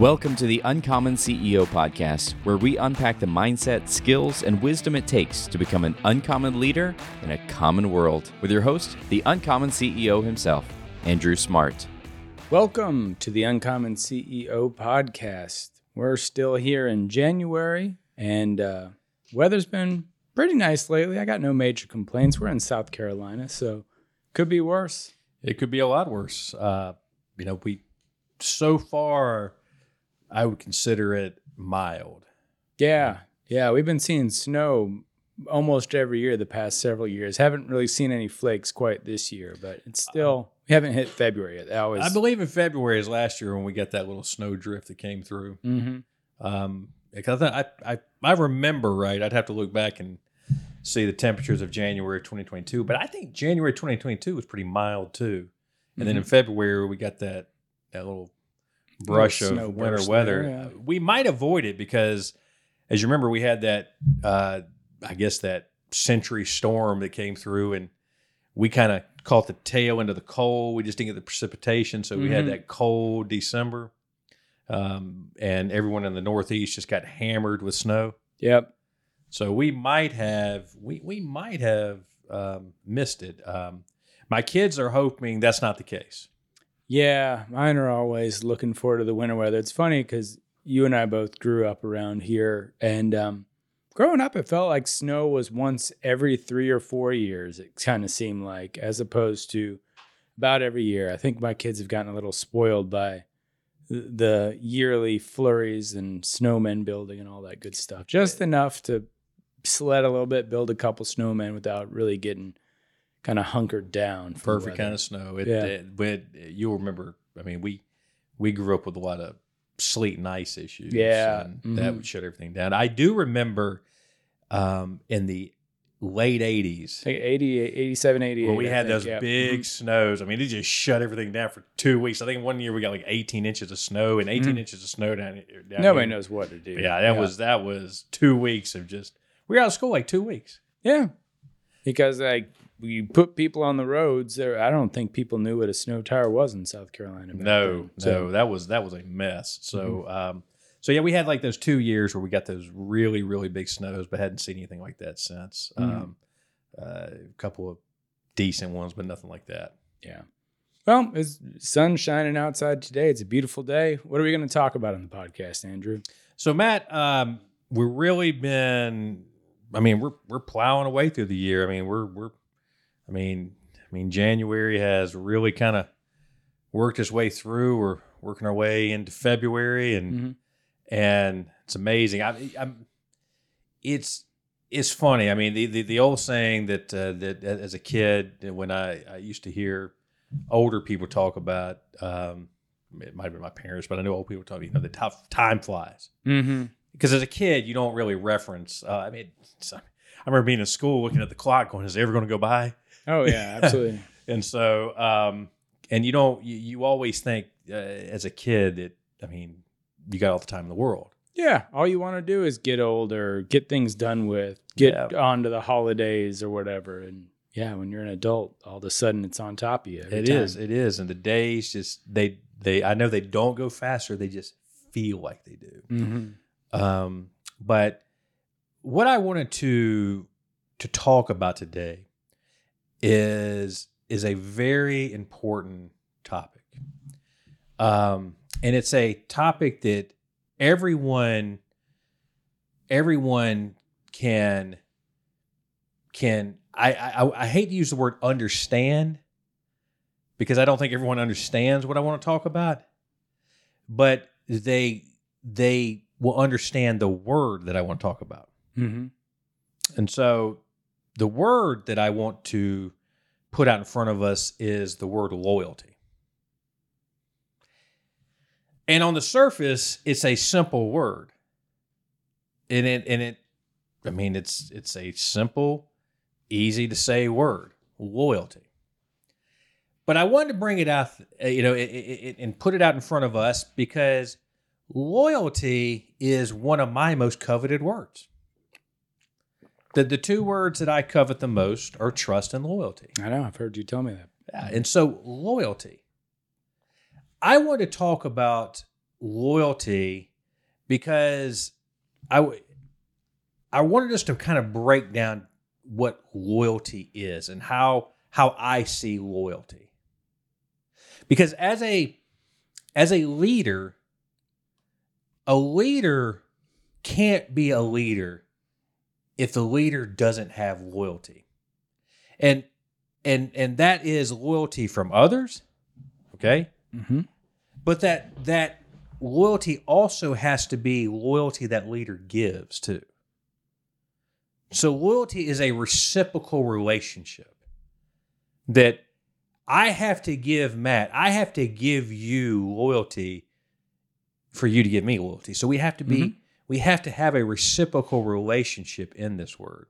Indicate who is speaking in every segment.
Speaker 1: Welcome to the Uncommon CEO podcast, where we unpack the mindset, skills, and wisdom it takes to become an uncommon leader in a common world. With your host, the Uncommon CEO himself, Andrew Smart.
Speaker 2: Welcome to the Uncommon CEO podcast. We're still here in January, and uh, weather's been pretty nice lately. I got no major complaints. We're in South Carolina, so could be worse.
Speaker 3: It could be a lot worse. Uh, you know, we so far I would consider it mild.
Speaker 2: Yeah, yeah, we've been seeing snow almost every year the past several years. Haven't really seen any flakes quite this year, but it's still we haven't hit February yet. That was
Speaker 3: I believe in February is last year when we got that little snow drift that came through.
Speaker 2: Mhm.
Speaker 3: Um, because I, I I remember right. I'd have to look back and see the temperatures of January 2022, but I think January 2022 was pretty mild too. And then in February we got that that little brush of winter weather.
Speaker 2: there, yeah.
Speaker 3: We might avoid it because, as you remember, we had that uh, I guess that century storm that came through, and we kind of caught the tail end of the cold. We just didn't get the precipitation, so we had
Speaker 2: Mhm.
Speaker 3: that cold December, um, and everyone in the Northeast just got hammered with snow.
Speaker 2: Yep.
Speaker 3: So we might have we we might have um, missed it. Um, my kids are hoping that's not the case.
Speaker 2: Yeah, mine are always looking forward to the winter weather. It's funny because you and I both grew up around here, and um, growing up, it felt like snow was once every three or four years. It kind of seemed like, as opposed to about every year. I think my kids have gotten a little spoiled by the yearly flurries and snowmen building and all that good stuff. Just enough to sled a little bit, build a couple snowmen without really getting kind of hunkered down. for
Speaker 3: Perfect kind of snow. It,
Speaker 2: Yeah.
Speaker 3: it- but you'll remember. I mean, we we grew up with a lot of sleet and ice issues.
Speaker 2: Yeah.
Speaker 3: and that
Speaker 2: Mhm.
Speaker 3: would shut everything down. I do remember um, in the late '80s
Speaker 2: Like 80, 87, 88.
Speaker 3: when we had
Speaker 2: think,
Speaker 3: those
Speaker 2: yeah.
Speaker 3: big
Speaker 2: Mhm.
Speaker 3: snows. I mean, it just shut everything down for two weeks. I think one year we got like 18 inches of snow and 18
Speaker 2: Mhm.
Speaker 3: inches of snow down here. down
Speaker 2: Nobody
Speaker 3: here.
Speaker 2: knows what to do.
Speaker 3: Yeah, that was that was two weeks of just. We were out of school like two weeks.
Speaker 2: Yeah. Because like you put people on the roads there. I don't think people knew what a snow tire was in South Carolina.
Speaker 3: No,
Speaker 2: then.
Speaker 3: no, that was that was a mess. So, um, so yeah, we had like those two years where we got those really, really big snows, but hadn't seen anything like that since.
Speaker 2: Mhm.
Speaker 3: Um, uh, a couple of decent ones, but nothing like that.
Speaker 2: yeah. Well, it's sun shining outside today. It's a beautiful day. What are we going to talk about on the podcast, Andrew?
Speaker 3: So, Matt, um, we've really been. I mean, we're we're plowing away through the year. I mean, we're we're. I mean, I mean, January has really kind of worked its way through. We're working our way into February, and
Speaker 2: Mhm.
Speaker 3: and it's amazing. I, I'm, it's it's funny. I mean, the the, the old saying that uh, that as a kid, when I, I used to hear older people talk about, um, it might have been my parents, but I know old people talk. You know, the tough time flies
Speaker 2: Mm-hmm.
Speaker 3: because as a kid, you don't really reference. Uh, I mean, I remember being in school looking at the clock, going, "Is it ever going to go by?"
Speaker 2: Oh yeah, absolutely.
Speaker 3: And so, um, and you don't, you, you always think uh, as a kid that, I mean, you got all the time in the world.
Speaker 2: yeah. All you want to do is get older, get things done with, get
Speaker 3: Yeah.
Speaker 2: on to the holidays or whatever. And yeah, when you're an adult, all of a sudden it's on top of you.
Speaker 3: It
Speaker 2: time.
Speaker 3: is, it is, and the days just they they. I know they don't go faster; they just feel like they do.
Speaker 2: Mhm.
Speaker 3: Um, but what I wanted to to talk about today is is a very important topic, um, and it's a topic that everyone everyone can can I, I I hate to use the word understand because I don't think everyone understands what I want to talk about, but they they will understand the word that I want to talk about.
Speaker 2: Mhm.
Speaker 3: And so the word that I want to put out in front of us is the word loyalty. And on the surface, it's a simple word. And it and it I mean it's it's a simple, easy to say word, loyalty. But I wanted to bring it out, you know, it, it- and put it out in front of us because loyalty is one of my most coveted words. The, the two words that I covet the most are trust and loyalty.
Speaker 2: I know. I've heard you tell me that.
Speaker 3: Yeah, and so loyalty. I want to talk about loyalty because I I wanted us to kind of break down what loyalty is and how how I see loyalty. Because as a as a leader, a leader can't be a leader if the leader doesn't have loyalty. And and and that is loyalty from others, okay?
Speaker 2: Mm-hmm.
Speaker 3: But that that loyalty also has to be loyalty that leader gives too. So loyalty is a reciprocal relationship that I have to give Matt, I have to give you loyalty for you to give me loyalty. So we have to be
Speaker 2: Mhm.
Speaker 3: We have to have a reciprocal relationship in this word.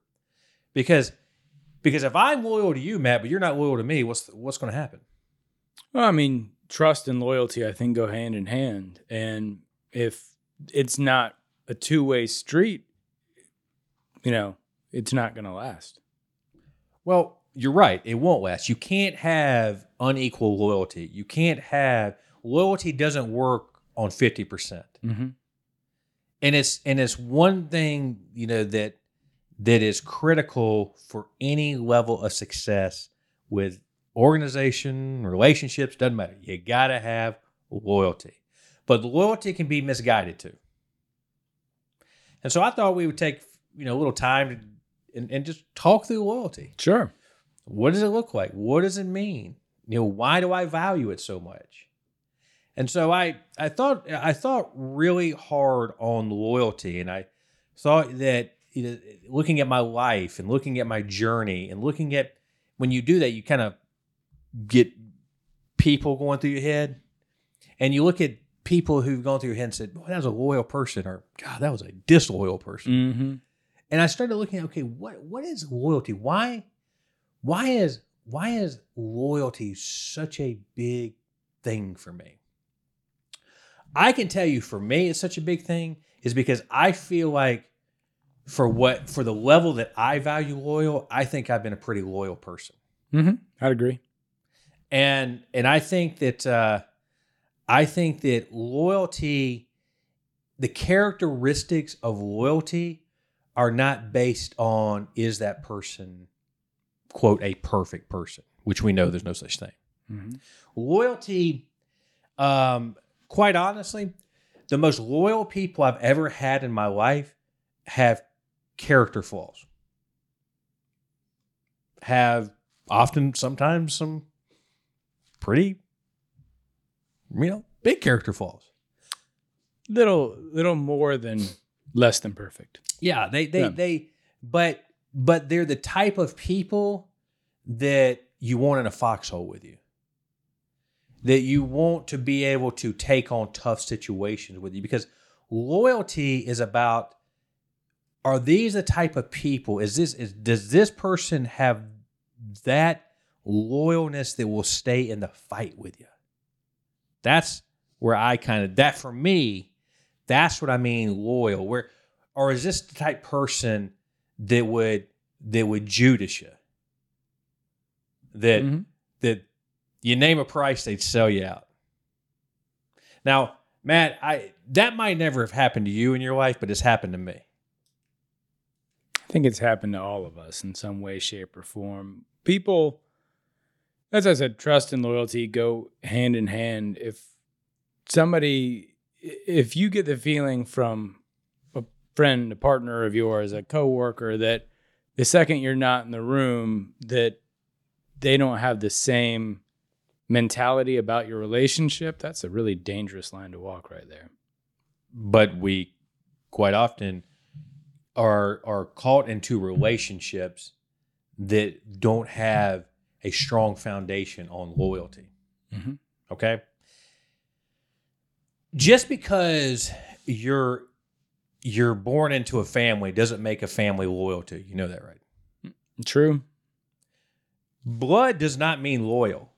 Speaker 3: Because because if I'm loyal to you, Matt, but you're not loyal to me, what's what's going to happen?
Speaker 2: Well, I mean, trust and loyalty, I think, go hand in hand. And if it's not a two way street, you know, it's not going to last.
Speaker 3: Well, you're right. It won't last. You can't have unequal loyalty. You can't have loyalty doesn't work on 50%.
Speaker 2: Mm-hmm.
Speaker 3: And it's and it's one thing, you know, that that is critical for any level of success with organization, relationships, doesn't matter. You got to have loyalty. But loyalty can be misguided too. And so I thought we would take, you know, a little time to, and, and just talk through loyalty.
Speaker 2: Sure.
Speaker 3: What does it look like? What does it mean? You know, why do I value it so much? And so I I thought I thought really hard on loyalty and I thought that you know, looking at my life and looking at my journey and looking at when you do that you kind of get people going through your head and you look at people who've gone through your head and said, "Boy, that was a loyal person," or "God, that was a disloyal person."
Speaker 2: Mm-hmm.
Speaker 3: and I started looking at okay, what what is loyalty? Why why is why is loyalty such a big thing for me? I can tell you for me it's such a big thing is because I feel like for what for the level that I value loyal, I think I've been a pretty loyal person.
Speaker 2: Mm-hmm. I'd agree.
Speaker 3: And and I think that uh I think that loyalty the characteristics of loyalty are not based on is that person quote a perfect person which we know there's no such thing
Speaker 2: Mm-hmm.
Speaker 3: loyalty um quite honestly the most loyal people i've ever had in my life have character flaws have often sometimes some pretty you know big character flaws
Speaker 2: Little, little more than less than perfect.
Speaker 3: Yeah, they they
Speaker 2: Yeah.
Speaker 3: they but but they're the type of people that you want in a foxhole with you. That you want to be able to take on tough situations with you because loyalty is about are these the type of people is this is does this person have that loyalness that will stay in the fight with you? That's where I kind of that for me that's what I mean loyal. Where or is this the type person that would that would Judas you? That
Speaker 2: Mhm.
Speaker 3: that you name a price, they'd sell you out. Now, Matt, I that might never have happened to you in your life, but it's happened to me.
Speaker 2: I think it's happened to all of us in some way, shape, or form. People, as I said, trust and loyalty go hand in hand. If somebody, if you get the feeling from a friend, a partner of yours, a coworker, that the second you're not in the room, that they don't have the same mentality about your relationship, that's a really dangerous line to walk right there.
Speaker 3: But we quite often are are caught into relationships that don't have a strong foundation on loyalty.
Speaker 2: Mhm.
Speaker 3: Okay. Just because you're you're born into a family doesn't make a family loyal to you. You know that, right?
Speaker 2: True.
Speaker 3: Blood does not mean loyal.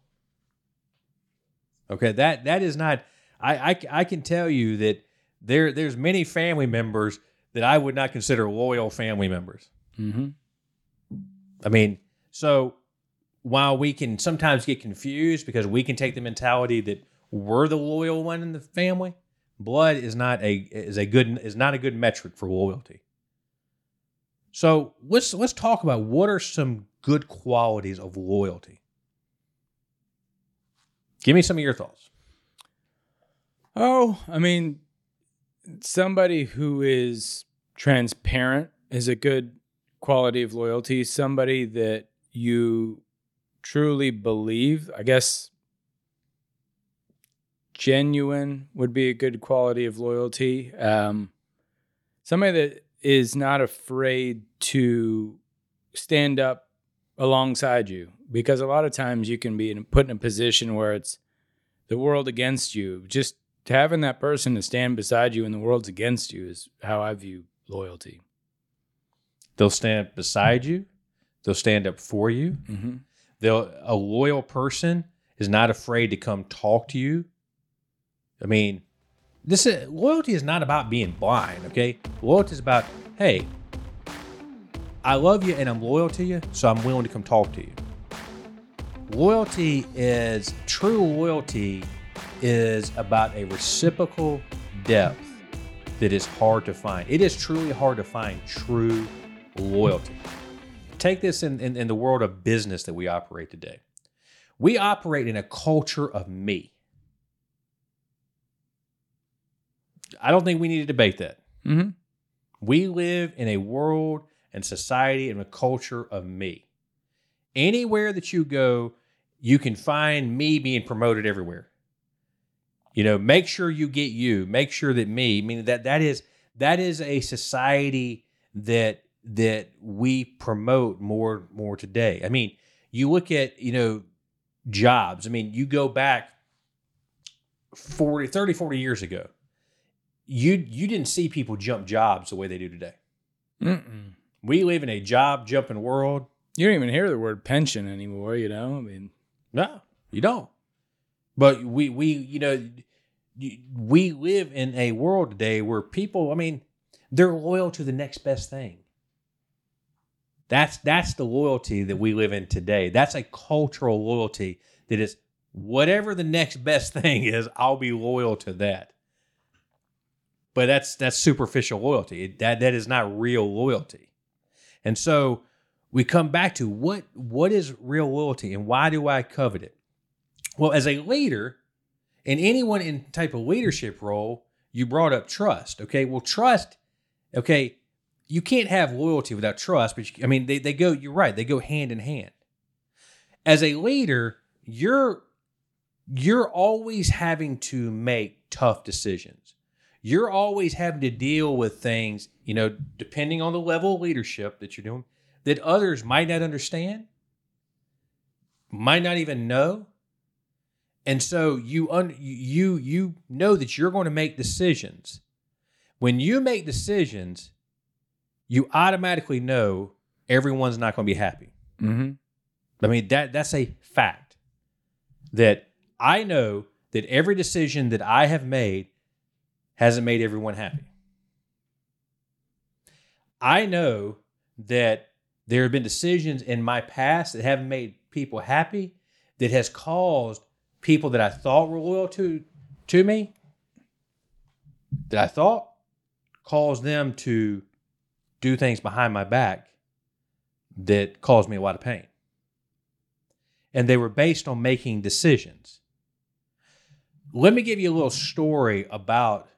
Speaker 3: Okay, that that is not. I I, I can tell you that there there's many family members that I would not consider loyal family members.
Speaker 2: Mm-hmm.
Speaker 3: I mean, so while we can sometimes get confused because we can take the mentality that we're the loyal one in the family, blood is not a is a good is not a good metric for loyalty. So let's let's talk about what are some good qualities of loyalty. Give me some of your thoughts.
Speaker 2: Oh, I mean, somebody who is transparent is a good quality of loyalty. Somebody that you truly believe, I guess genuine would be a good quality of loyalty. Um, somebody that is not afraid to stand up alongside you because a lot of times you can be in, put in a position where it's the world against you. Just having that person to stand beside you when the world's against you is how I view loyalty.
Speaker 3: They'll stand beside you. They'll stand up for you.
Speaker 2: Mm-hmm.
Speaker 3: They'll a loyal person is not afraid to come talk to you. I mean, this is, loyalty is not about being blind. Okay, loyalty is about hey, I love you and I'm loyal to you, so I'm willing to come talk to you. Loyalty is true loyalty is about a reciprocal depth that is hard to find. It is truly hard to find true loyalty. Take this in, in, in the world of business that we operate today. We operate in a culture of me. I don't think we need to debate that.
Speaker 2: Mm-hmm.
Speaker 3: We live in a world and society and a culture of me. Anywhere that you go, you can find me being promoted everywhere. You know, make sure you get you. Make sure that me, meaning that that is that is a society that that we promote more more today. I mean, you look at, you know, jobs. I mean, you go back 40, 30, 40 years ago. You you didn't see people jump jobs the way they do today.
Speaker 2: Mm-mm.
Speaker 3: We live in a job jumping world.
Speaker 2: You don't even hear the word pension anymore, you know? I mean,
Speaker 3: No, you don't. But we we you know we live in a world today where people, I mean, they're loyal to the next best thing. That's that's the loyalty that we live in today. That's a cultural loyalty that is whatever the next best thing is, I'll be loyal to that. But that's that's superficial loyalty. That that is not real loyalty. And so we come back to what what is real loyalty and why do I covet it? Well, as a leader, and anyone in type of leadership role, you brought up trust. Okay, well, trust. Okay, you can't have loyalty without trust. But you, I mean, they they go. You're right. They go hand in hand. As a leader, you're you're always having to make tough decisions. You're always having to deal with things, you know, depending on the level of leadership that you're doing, that others might not understand, might not even know. And so you un, you you know that you're going to make decisions. When you make decisions, you automatically know everyone's not going to be happy.
Speaker 2: mm-hmm.
Speaker 3: I mean that that's a fact. That I know that every decision that I have made hasn't made everyone happy. I know that there have been decisions in my past that haven't made people happy that has caused people that I thought were loyal to to me that I thought caused them to do things behind my back that caused me a lot of pain. And they were based on making decisions. Let me give you a little story about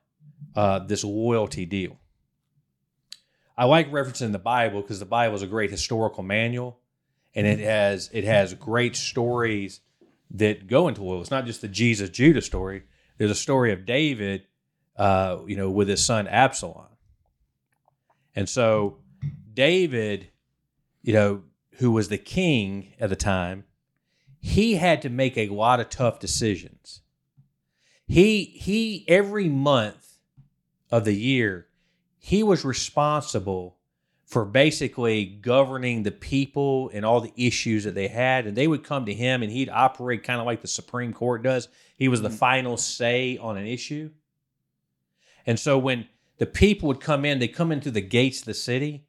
Speaker 3: uh, this loyalty deal. I like referencing the Bible because the Bible is a great historical manual, and it has it has great stories that go into loyalty. It's not just the Jesus Judas story. There's a story of David, uh, you know, with his son Absalom, and so David, you know, who was the king at the time, he had to make a lot of tough decisions. He he every month of the year, he was responsible for basically governing the people and all the issues that they had. And they would come to him and he'd operate kind of like the Supreme Court does. He was the mm-hmm. final say on an issue. And so when the people would come in, they come into the gates of the city,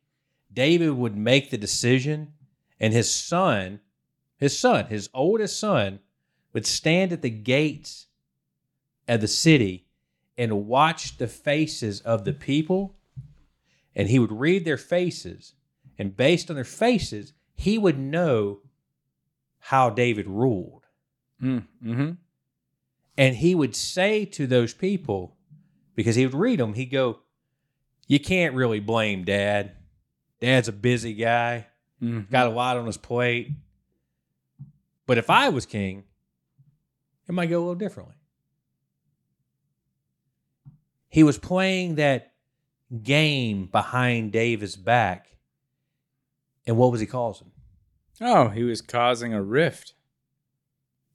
Speaker 3: David would make the decision, and his son, his son, his oldest son, would stand at the gates of the city and watch the faces of the people, and he would read their faces, and based on their faces, he would know how David ruled.
Speaker 2: Mm, hmm
Speaker 3: And he would say to those people, because he would read them, he'd go, You can't really blame dad. Dad's a busy guy,
Speaker 2: mm
Speaker 3: got a lot on his plate. But if I was king, it might go a little differently. He was playing that game behind David's back. And what was he causing?
Speaker 2: Oh, he was causing a rift.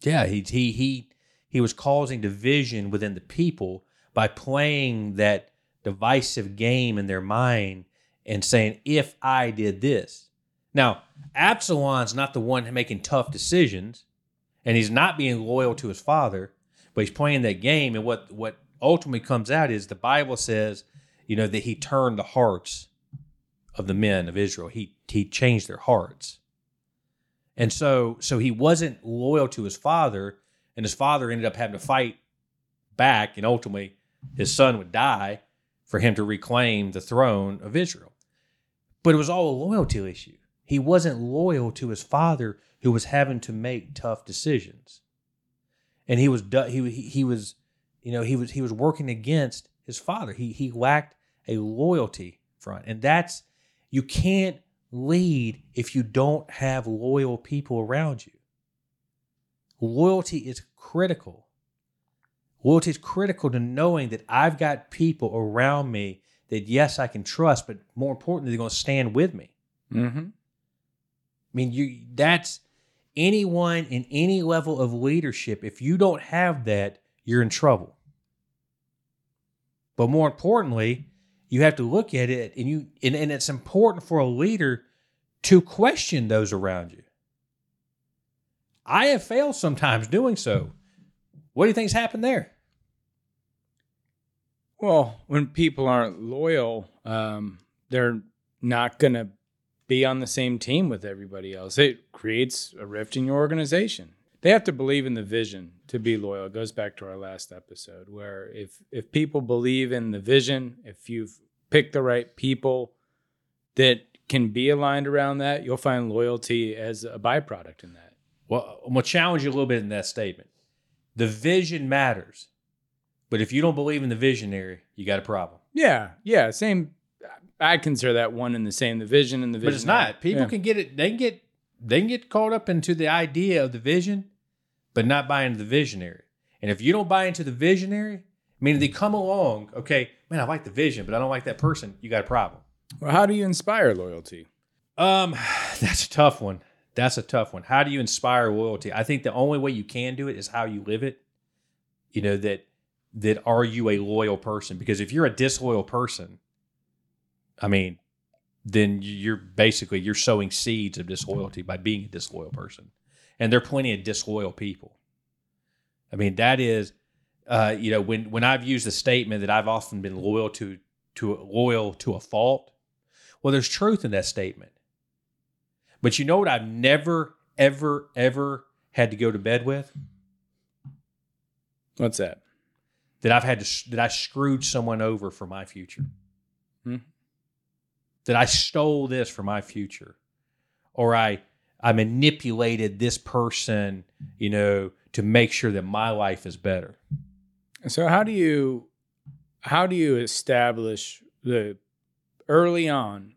Speaker 3: Yeah, he he he he was causing division within the people by playing that divisive game in their mind and saying, "If I did this." Now, Absalom's not the one making tough decisions, and he's not being loyal to his father, but he's playing that game. And what what ultimately comes out is the Bible says, you know, that he turned the hearts of the men of Israel. He he changed their hearts. And so so he wasn't loyal to his father, and his father ended up having to fight back, and ultimately his son would die for him to reclaim the throne of Israel. But it was all a loyalty issue. He wasn't loyal to his father who was having to make tough decisions. And he was he he, was you know, he was he was working against his father. He he lacked a loyalty front. And that's you can't lead if you don't have loyal people around you. Loyalty is critical. Loyalty is critical to knowing that I've got people around me that, yes, I can trust, but more importantly, they're going to stand with me.
Speaker 2: Mm-hmm.
Speaker 3: I mean, you that's anyone in any level of leadership. If you don't have that, you're in trouble. But more importantly, you have to look at it and you and, and it's important for a leader to question those around you. I have failed sometimes doing so. What do you think's happened there?
Speaker 2: Well, when people aren't loyal, um, they're not going to be on the same team with everybody else. It creates a rift in your organization. They have to believe in the vision to be loyal. It goes back to our last episode where if if people believe in the vision, if you've picked the right people that can be aligned around that, you'll find loyalty as a byproduct in that.
Speaker 3: Well, I'm gonna challenge you a little bit in that statement. The vision matters, but if you don't believe in the visionary, you got a problem.
Speaker 2: Yeah, yeah, same. I consider that one and the same. The vision and the vision.
Speaker 3: But it's not. People
Speaker 2: Yeah.
Speaker 3: can get it. They can get they can get caught up into the idea of the vision, but not buy into the visionary. And if you don't buy into the visionary, meaning they come along, okay, man, I like the vision, but I don't like that person. You got a problem.
Speaker 2: Well, how do you inspire loyalty?
Speaker 3: Um, that's a tough one. That's a tough one. How do you inspire loyalty? I think the only way you can do it is how you live it. You know that that are you a loyal person? Because if you're a disloyal person, I mean, then you're basically you're sowing seeds of disloyalty by being a disloyal person. And there are plenty of disloyal people. I mean, that is uh, you know, when when I've used the statement that I've often been loyal to to loyal to a fault, well, there's truth in that statement. But you know what I've never, ever, ever had to go to bed with?
Speaker 2: What's that?
Speaker 3: That I've had to, that I screwed someone over for my future.
Speaker 2: Hmm.
Speaker 3: That I stole this for my future. Or I, I manipulated this person, you know, to make sure that my life is better.
Speaker 2: So how do you how do you establish the early on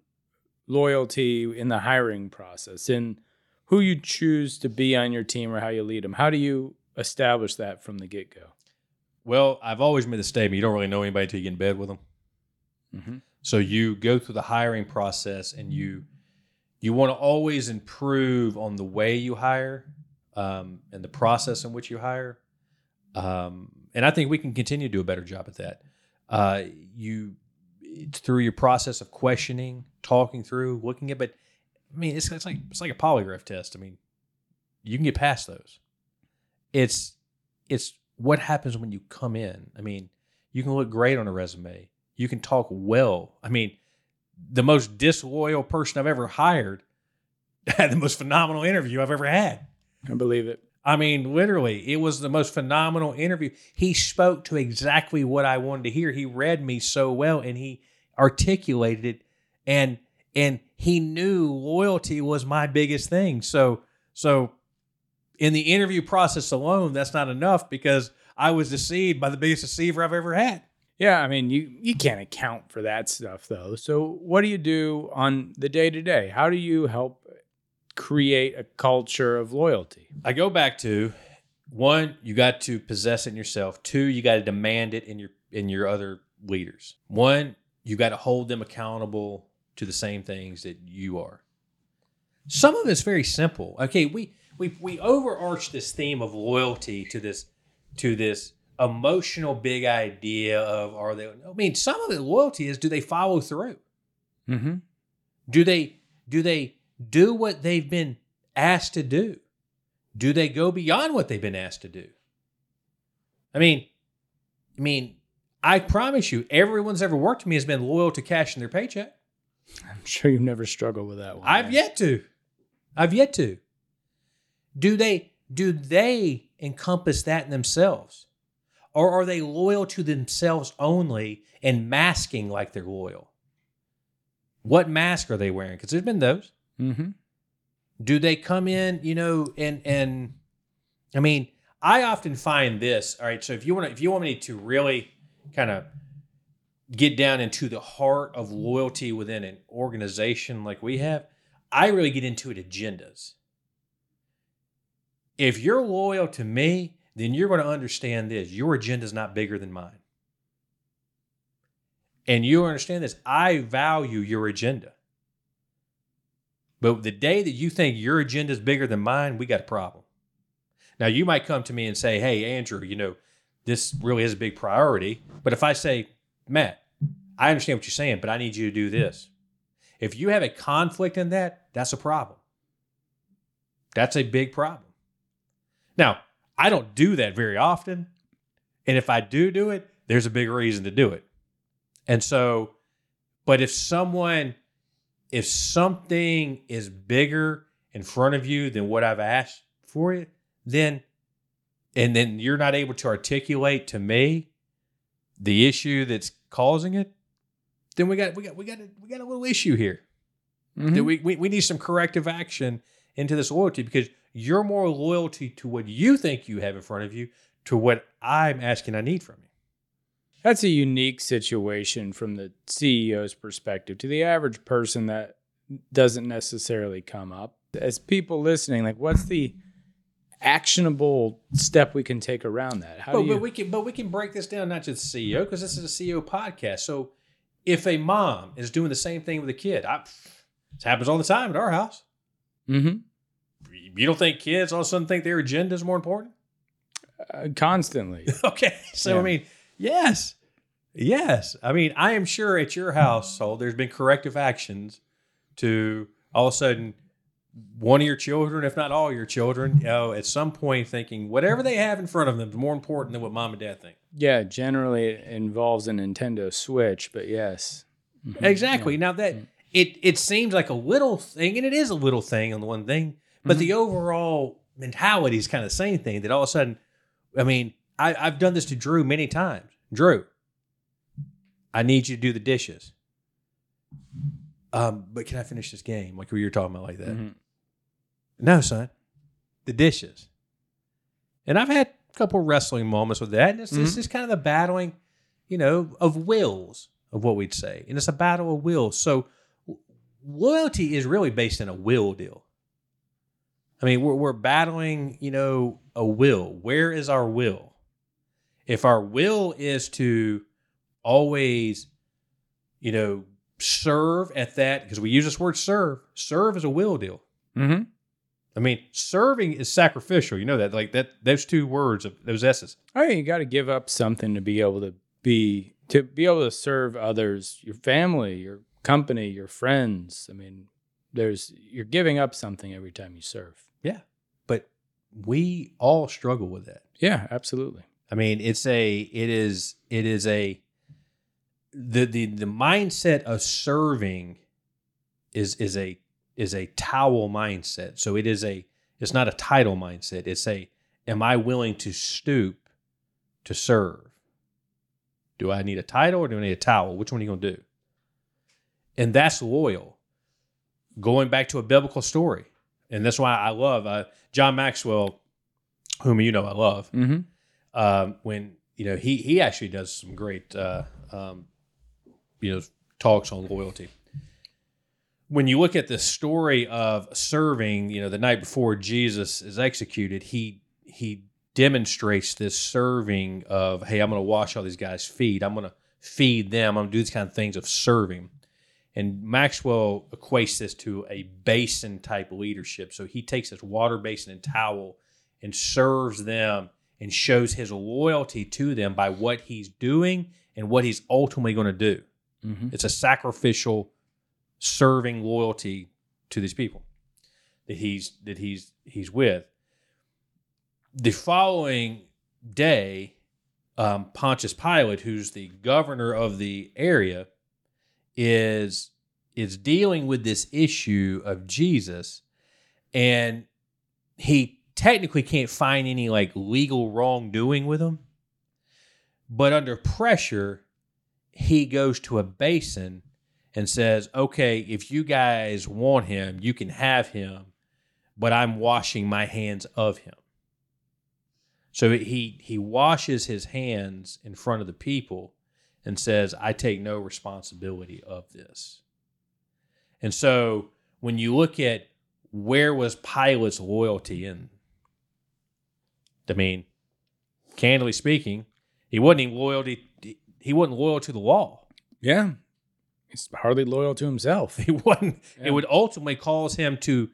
Speaker 2: loyalty in the hiring process in who you choose to be on your team or how you lead them? How do you establish that from the get go?
Speaker 3: Well, I've always made the statement you don't really know anybody until you get in bed with them.
Speaker 2: Mm-hmm.
Speaker 3: So you go through the hiring process and you you want to always improve on the way you hire um, and the process in which you hire. Um, and I think we can continue to do a better job at that. Uh, you through your process of questioning, talking through, looking at. But I mean, it's, it's like it's like a polygraph test. I mean, you can get past those. It's it's what happens when you come in. I mean, you can look great on a resume. You can talk well. I mean, the most disloyal person I've ever hired had the most phenomenal interview I've ever had.
Speaker 2: I believe it.
Speaker 3: I mean, literally, it was the most phenomenal interview. He spoke to exactly what I wanted to hear. He read me so well and he articulated it and and he knew loyalty was my biggest thing. So so in the interview process alone, that's not enough because I was deceived by the biggest deceiver I've ever had.
Speaker 2: Yeah, I mean, you you can't account for that stuff though. So what do you do on the day to day? How do you help create a culture of loyalty?
Speaker 3: I go back to one, you got to possess it yourself. Two, you got to demand it in your in your other leaders. One, you got to hold them accountable to the same things that you are. Some of it's very simple. Okay, we we we overarch this theme of loyalty to this to this emotional big idea of are they I mean some of the loyalty is do they follow through?
Speaker 2: Mm-hmm.
Speaker 3: Do they do they do what they've been asked to do? Do they go beyond what they've been asked to do? I mean, I mean, I promise you, everyone's ever worked for me has been loyal to cashing their paycheck.
Speaker 2: I'm sure you've never struggled with that one.
Speaker 3: I've
Speaker 2: man.
Speaker 3: yet to. I've yet to. Do they do they encompass that in themselves? Or are they loyal to themselves only and masking like they're loyal? What mask are they wearing? Because there's been those.
Speaker 2: Mm-hmm.
Speaker 3: Do they come in, you know, and and I mean, I often find this, all right, so if you want if you want me to really kind of get down into the heart of loyalty within an organization like we have, I really get into it agendas. If you're loyal to me, then you're going to understand this. Your agenda is not bigger than mine. And you understand this. I value your agenda. But the day that you think your agenda is bigger than mine, we got a problem. Now, you might come to me and say, Hey, Andrew, you know, this really is a big priority. But if I say, Matt, I understand what you're saying, but I need you to do this. If you have a conflict in that, that's a problem. That's a big problem. Now, I don't do that very often. And if I do do it, there's a big reason to do it. And so, but if someone, if something is bigger in front of you than what I've asked for it, then, and then you're not able to articulate to me the issue that's causing it, then we got, we got, we got, a, we got a little issue here.
Speaker 2: Mm-hmm.
Speaker 3: That we, we, we need some corrective action into this loyalty because you're more loyalty to what you think you have in front of you to what I'm asking I need from you.
Speaker 2: That's a unique situation from the CEO's perspective. To the average person, that doesn't necessarily come up. As people listening, like, what's the actionable step we can take around that? How
Speaker 3: But,
Speaker 2: do you?
Speaker 3: but we can but we can break this down not just CEO because this is a CEO podcast. So if a mom is doing the same thing with a kid, I, this happens all the time at our house.
Speaker 2: mm-hmm.
Speaker 3: You don't think kids all of a sudden think their agenda is more important?
Speaker 2: uh, constantly.
Speaker 3: Okay. So,
Speaker 2: Yeah.
Speaker 3: I mean, yes. Yes. I mean, I am sure at your household there's been corrective actions to all of a sudden one of your children, if not all your children, you know, at some point thinking whatever they have in front of them is more important than what mom and dad think.
Speaker 2: yeah, generally it involves a Nintendo Switch, but yes. Mhm.
Speaker 3: Exactly. Now that it it seems like a little thing, and it is a little thing on the one thing, but the overall mentality is kind of the same thing. That all of a sudden, I mean, I, I've done this to Drew many times. Drew, I need you to do the dishes. Um, but can I finish this game? Like we were talking about like that.
Speaker 2: Mhm.
Speaker 3: No, son, the dishes. And I've had a couple wrestling moments with that. And it's, it's
Speaker 2: Mhm.
Speaker 3: just kind of the battling, you know, of wills of what we'd say. And it's a battle of wills. So loyalty is really based in a will deal. I mean, we're, we're battling, you know, a will. Where is our will? If our will is to always, you know, serve at that, because we use this word serve, serve is a will deal.
Speaker 2: Mhm.
Speaker 3: I mean, serving is sacrificial. You know that, like that. Those two words of those s's.
Speaker 2: Oh, yeah, you got to give up something to be able to be to be able to serve others, your family, your company, your friends. I mean, there's you're giving up something every time you serve.
Speaker 3: Yeah, but we all struggle with that.
Speaker 2: Yeah, absolutely.
Speaker 3: I mean, it's a, it is, it is a, the the the mindset of serving is is a is a towel mindset. So it is a, it's not a title mindset. It's a am I willing to stoop to serve? Do I need a title or do I need a towel? Which one are you going to do? And that's loyal. Going back to a biblical story. And that's why I love uh, John Maxwell, whom you know I love.
Speaker 2: Mm-hmm.
Speaker 3: Um, when you know he he actually does some great uh, um, you know talks on loyalty. When you look at the story of serving, you know the night before Jesus is executed, he he demonstrates this serving of hey, I'm going to wash all these guys' feet. I'm going to feed them. I'm going to do these kind of things of serving. And Maxwell equates this to a basin type leadership. So he takes this water basin and towel and serves them and shows his loyalty to them by what he's doing and what he's ultimately going to do.
Speaker 2: Mm-hmm.
Speaker 3: It's a sacrificial serving loyalty to these people that he's that he's he's with. The following day, um, Pontius Pilate, who's the governor of the area, is is dealing with this issue of Jesus, and he technically can't find any like legal wrongdoing with him, but under pressure, he goes to a basin and says, "Okay, if you guys want him, you can have him, but I'm washing my hands of him." So he he washes his hands in front of the people and says, I take no responsibility of this. And so when you look at where was Pilate's loyalty in, I mean, candidly speaking, he wasn't even loyalty he wasn't loyal to the law.
Speaker 2: Yeah. He's hardly loyal to himself.
Speaker 3: He wasn't
Speaker 2: Yeah.
Speaker 3: it would ultimately cause him to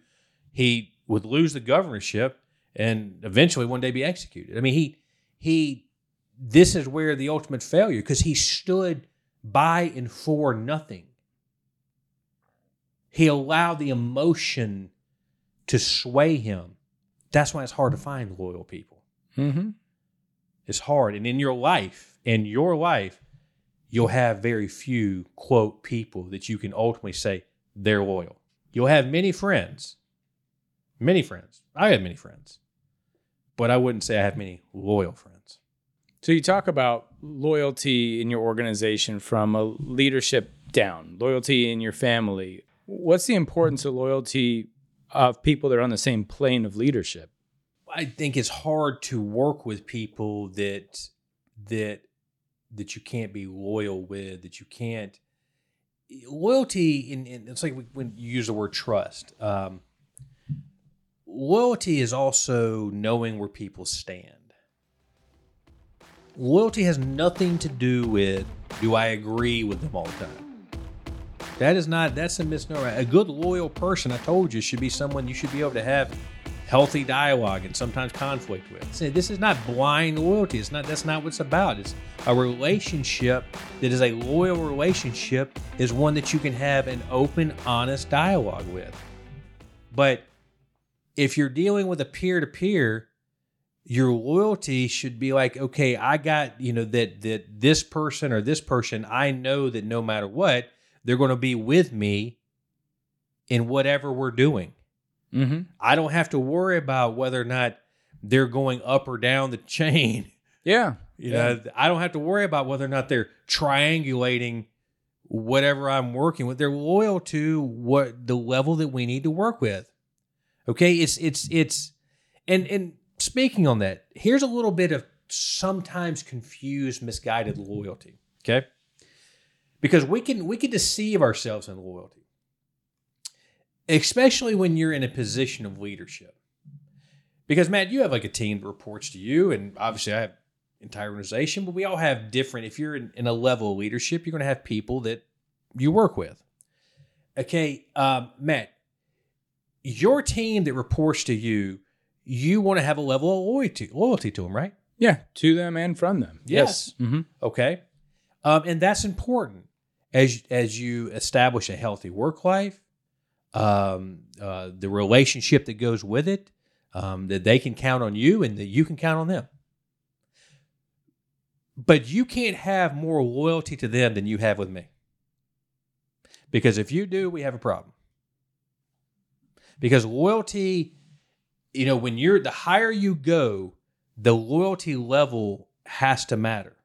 Speaker 3: he would lose the governorship and eventually one day be executed. I mean, he he this is where the ultimate failure because he stood by and for nothing. He allowed the emotion to sway him. That's why it's hard to find loyal people.
Speaker 2: Mm-hmm.
Speaker 3: It's hard. And in your life, in your life, you'll have very few, quote, people that you can ultimately say they're loyal. You'll have many friends, many friends. I have many friends, but I wouldn't say I have many loyal friends.
Speaker 2: So you talk about loyalty in your organization from a leadership down, loyalty in your family. What's the importance of loyalty of people that are on the same plane of leadership?
Speaker 3: I think it's hard to work with people that that that you can't be loyal with, that you can't loyalty in, in it's like when you use the word trust. Um, loyalty is also knowing where people stand. Loyalty has nothing to do with do I agree with them all the time. That is not that's a misnomer. A good loyal person, I told you, should be someone you should be able to have healthy dialogue and sometimes conflict with. See, This is not blind loyalty. It's not that's not what it's about. It's a relationship that is a loyal relationship is one that you can have an open, honest dialogue with. But if you're dealing with a peer to peer, your loyalty should be like, okay, I got, you know, that that this person or this person, I know that no matter what, they're going to be with me in whatever we're doing.
Speaker 2: Mm-hmm.
Speaker 3: I don't have to worry about whether or not they're going up or down the chain.
Speaker 2: Yeah.
Speaker 3: You
Speaker 2: Yeah.
Speaker 3: know, I don't have to worry about whether or not they're triangulating whatever I'm working with. They're loyal to what the level that we need to work with. Okay, it's it's it's and and speaking on that, here's a little bit of sometimes confused, misguided loyalty. Okay, because we can we can deceive ourselves in loyalty, especially when you're in a position of leadership. Because Matt, you have like a team that reports to you, and obviously I have entire organization, but we all have different. If you're in, in a level of leadership, you're going to have people that you work with. Okay, um, Matt, your team that reports to you, you want to have a level of loyalty loyalty to them, right?
Speaker 2: Yeah. To them and from them.
Speaker 3: Yes.
Speaker 2: Mm-hmm.
Speaker 3: Okay, um, and that's important as as you establish a healthy work life, um, uh, the relationship that goes with it, um, that they can count on you and that you can count on them. But you can't have more loyalty to them than you have with me. Because if you do, we have a problem. Because loyalty, you know, when you're the higher you go, the loyalty level has to matter.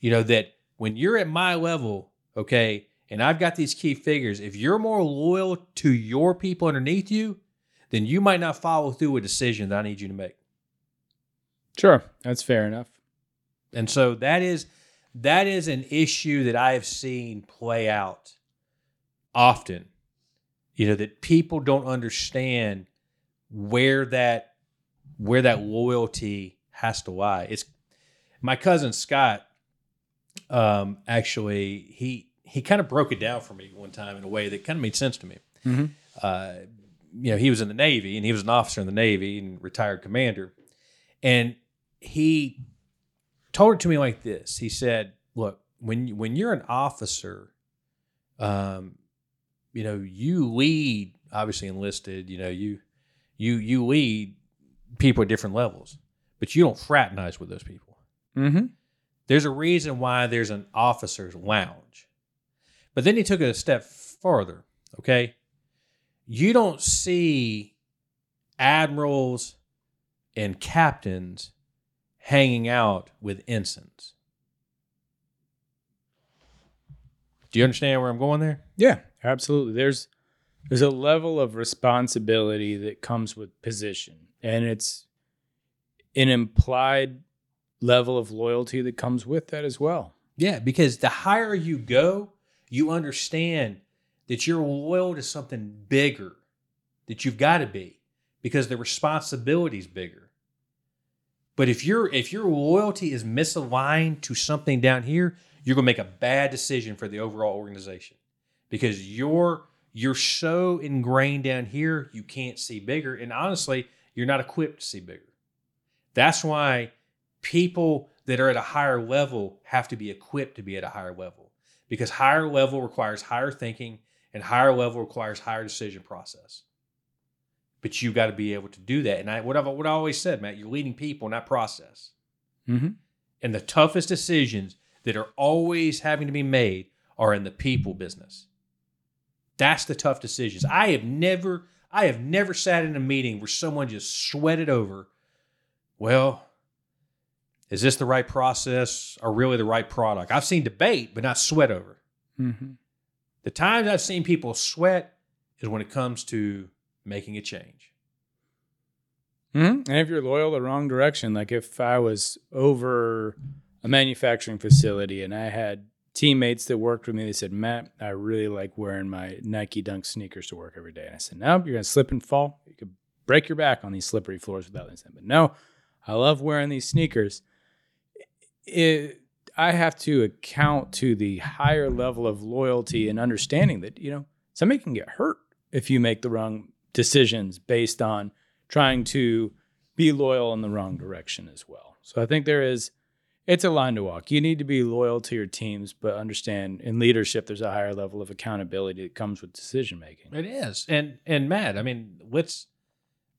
Speaker 3: You know, that when you're at my level, okay, and I've got these key figures, if you're more loyal to your people underneath you, then you might not follow through a decision that I need you to make.
Speaker 2: Sure, that's fair enough.
Speaker 3: And so that is that is an issue that I have seen play out often. You know, that people don't understand where that where that loyalty has to lie. It's my cousin Scott um actually he he kind of broke it down for me one time in a way that kind of made sense to me.
Speaker 2: Mhm.
Speaker 3: Uh, you know, he was in the Navy and he was an officer in the Navy and retired commander. And he told it to me like this. He said, "Look, when when you're an officer, um, you know, you lead obviously enlisted. You know, you you you lead people at different levels, but you don't fraternize with those people.
Speaker 2: Mm-hmm.
Speaker 3: There's a reason why there's an officers' lounge. But then he took it a step farther. Okay, you don't see admirals and captains hanging out with ensigns. Do you understand where I'm going there?
Speaker 2: Yeah, absolutely. There's there's a level of responsibility that comes with position, and it's an implied level of loyalty that comes with that as well.
Speaker 3: Yeah, because the higher you go, you understand that you're loyal to something bigger that you've got to be because the responsibility is bigger. But if your if your loyalty is misaligned to something down here, you're going to make a bad decision for the overall organization because you're you're so ingrained down here, you can't see bigger and honestly, you're not equipped to see bigger. That's why people that are at a higher level have to be equipped to be at a higher level because higher level requires higher thinking and higher level requires higher decision process. But you got to be able to do that. And I what I've what I always said, Matt, you're leading people, not process.
Speaker 2: Mm-hmm.
Speaker 3: And the toughest decisions that are always having to be made are in the people business. That's the tough decisions. I have never I have never sat in a meeting where someone just sweated over, well, is this the right process or really the right product? I've seen debate, but not sweat over.
Speaker 2: Mm-hmm.
Speaker 3: The times I've seen people sweat is when it comes to making a change.
Speaker 2: Mm-hmm. And if you're loyal the wrong direction, like if I was over a manufacturing facility and I had teammates that worked with me, they said, Matt, I really like wearing my Nike Dunk sneakers to work every day. And I said, No, you're going to slip and fall. You could break your back on these slippery floors without them. But no, I love wearing these sneakers. It, I have to account to the higher level of loyalty and understanding that, you know, somebody can get hurt if you make the wrong decisions based on trying to be loyal in the wrong direction as well. So I think there is it's a line to walk. You need to be loyal to your teams, but understand in leadership there's a higher level of accountability that comes with decision making.
Speaker 3: It is. And and Matt, I mean, let's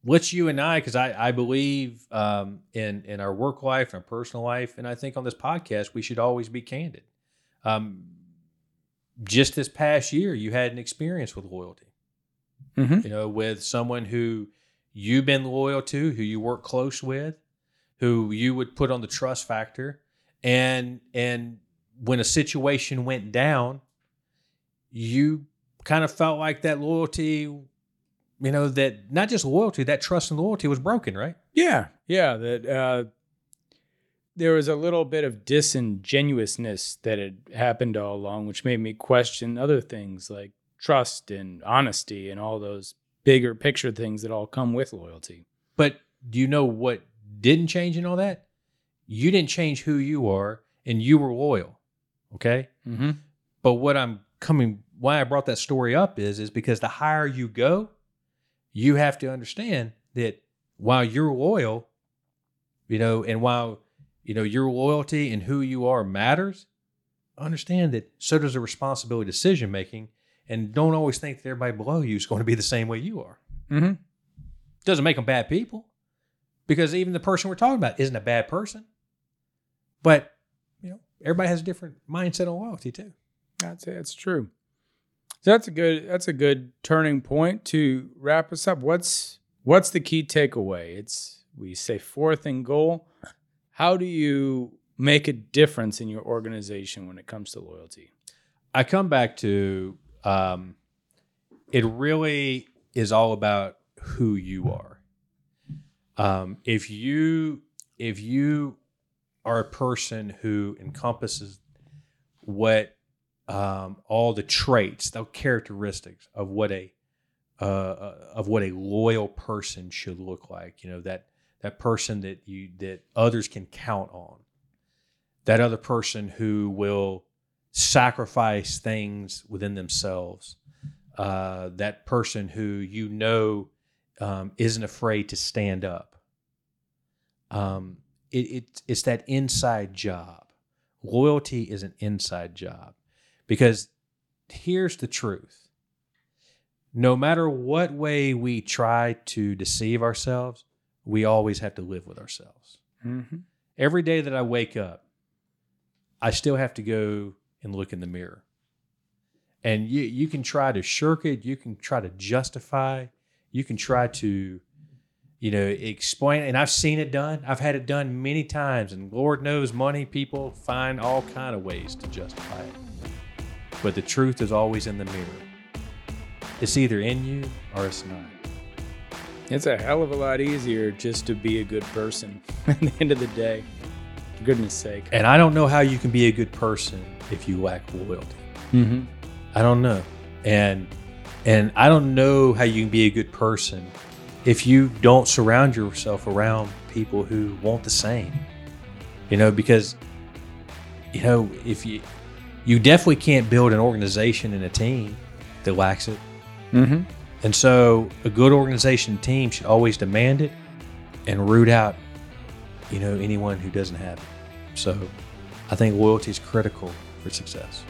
Speaker 3: let's you and I, because I, I believe um, in in our work life and our personal life, and I think on this podcast we should always be candid. Um, just this past year, you had an experience with loyalty.
Speaker 2: Mm-hmm.
Speaker 3: You know, with someone who you've been loyal to, who you work close with, who you would put on the trust factor, and and when a situation went down, you kind of felt like that loyalty you know that not just loyalty that trust and loyalty was broken right
Speaker 2: Yeah, yeah. That uh, there was a little bit of disingenuousness that had happened all along, which made me question other things like trust and honesty and all those bigger picture things that all come with loyalty.
Speaker 3: but do you know what didn't change in all that you didn't change who you are and you were loyal okay
Speaker 2: Mm-hmm.
Speaker 3: but what i'm coming why i brought that story up is is because the higher you go you have to understand that while you're loyal you know and while you know your loyalty and who you are matters understand that so does the responsibility decision making and don't always think that everybody below you is going to be the same way you are
Speaker 2: Mm-hmm.
Speaker 3: doesn't make them bad people because even the person we're talking about isn't a bad person but you know everybody has a different mindset on loyalty too
Speaker 2: That's that's true. So that's a good that's a good turning point to wrap us up. What's what's the key takeaway? It's we say fourth in goal. How do you make a difference in your organization when it comes to loyalty?
Speaker 3: I come back to um, it really is all about who you are. Um, if you if you are a person who encompasses what um, all the traits, the characteristics of what a uh, uh, of what a loyal person should look like, you know that that person that you that others can count on, that other person who will sacrifice things within themselves, uh, that person who you know um, isn't afraid to stand up. Um, it, it, it's that inside job. Loyalty is an inside job because here's the truth no matter what way we try to deceive ourselves, we always have to live with ourselves.
Speaker 2: Mm-hmm.
Speaker 3: Every day that I wake up, I still have to go and look in the mirror. And you, you can try to shirk it, you can try to justify, you can try to, you know, explain. And I've seen it done. I've had it done many times. And Lord knows money people find all kind of ways to justify it. But the truth is always in the mirror. It's either in you or it's not.
Speaker 2: It's a hell of a lot easier just to be a good person at the end of the day. For goodness sake.
Speaker 3: And I don't know how you can be a good person if you lack loyalty.
Speaker 2: Mm-hmm.
Speaker 3: I don't know. And and I don't know how you can be a good person if you don't surround yourself around people who want the same. You know, because you know, if you you definitely can't build an organization and a team that lacks it.
Speaker 2: Mm-hmm.
Speaker 3: And so a good organization team should always demand it and root out, you know, anyone who doesn't have it. So I think loyalty is critical for success.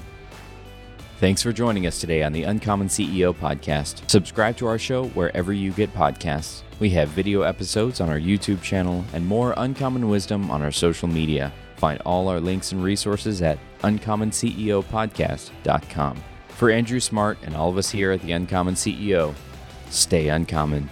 Speaker 1: Thanks for joining us today on the Uncommon CEO podcast. Subscribe to our show wherever you get podcasts. We have video episodes on our YouTube channel and more uncommon wisdom on our social media. Find all our links and resources at uncommonceopodcast.com. For Andrew Smart and all of us here at the Uncommon CEO, stay uncommon.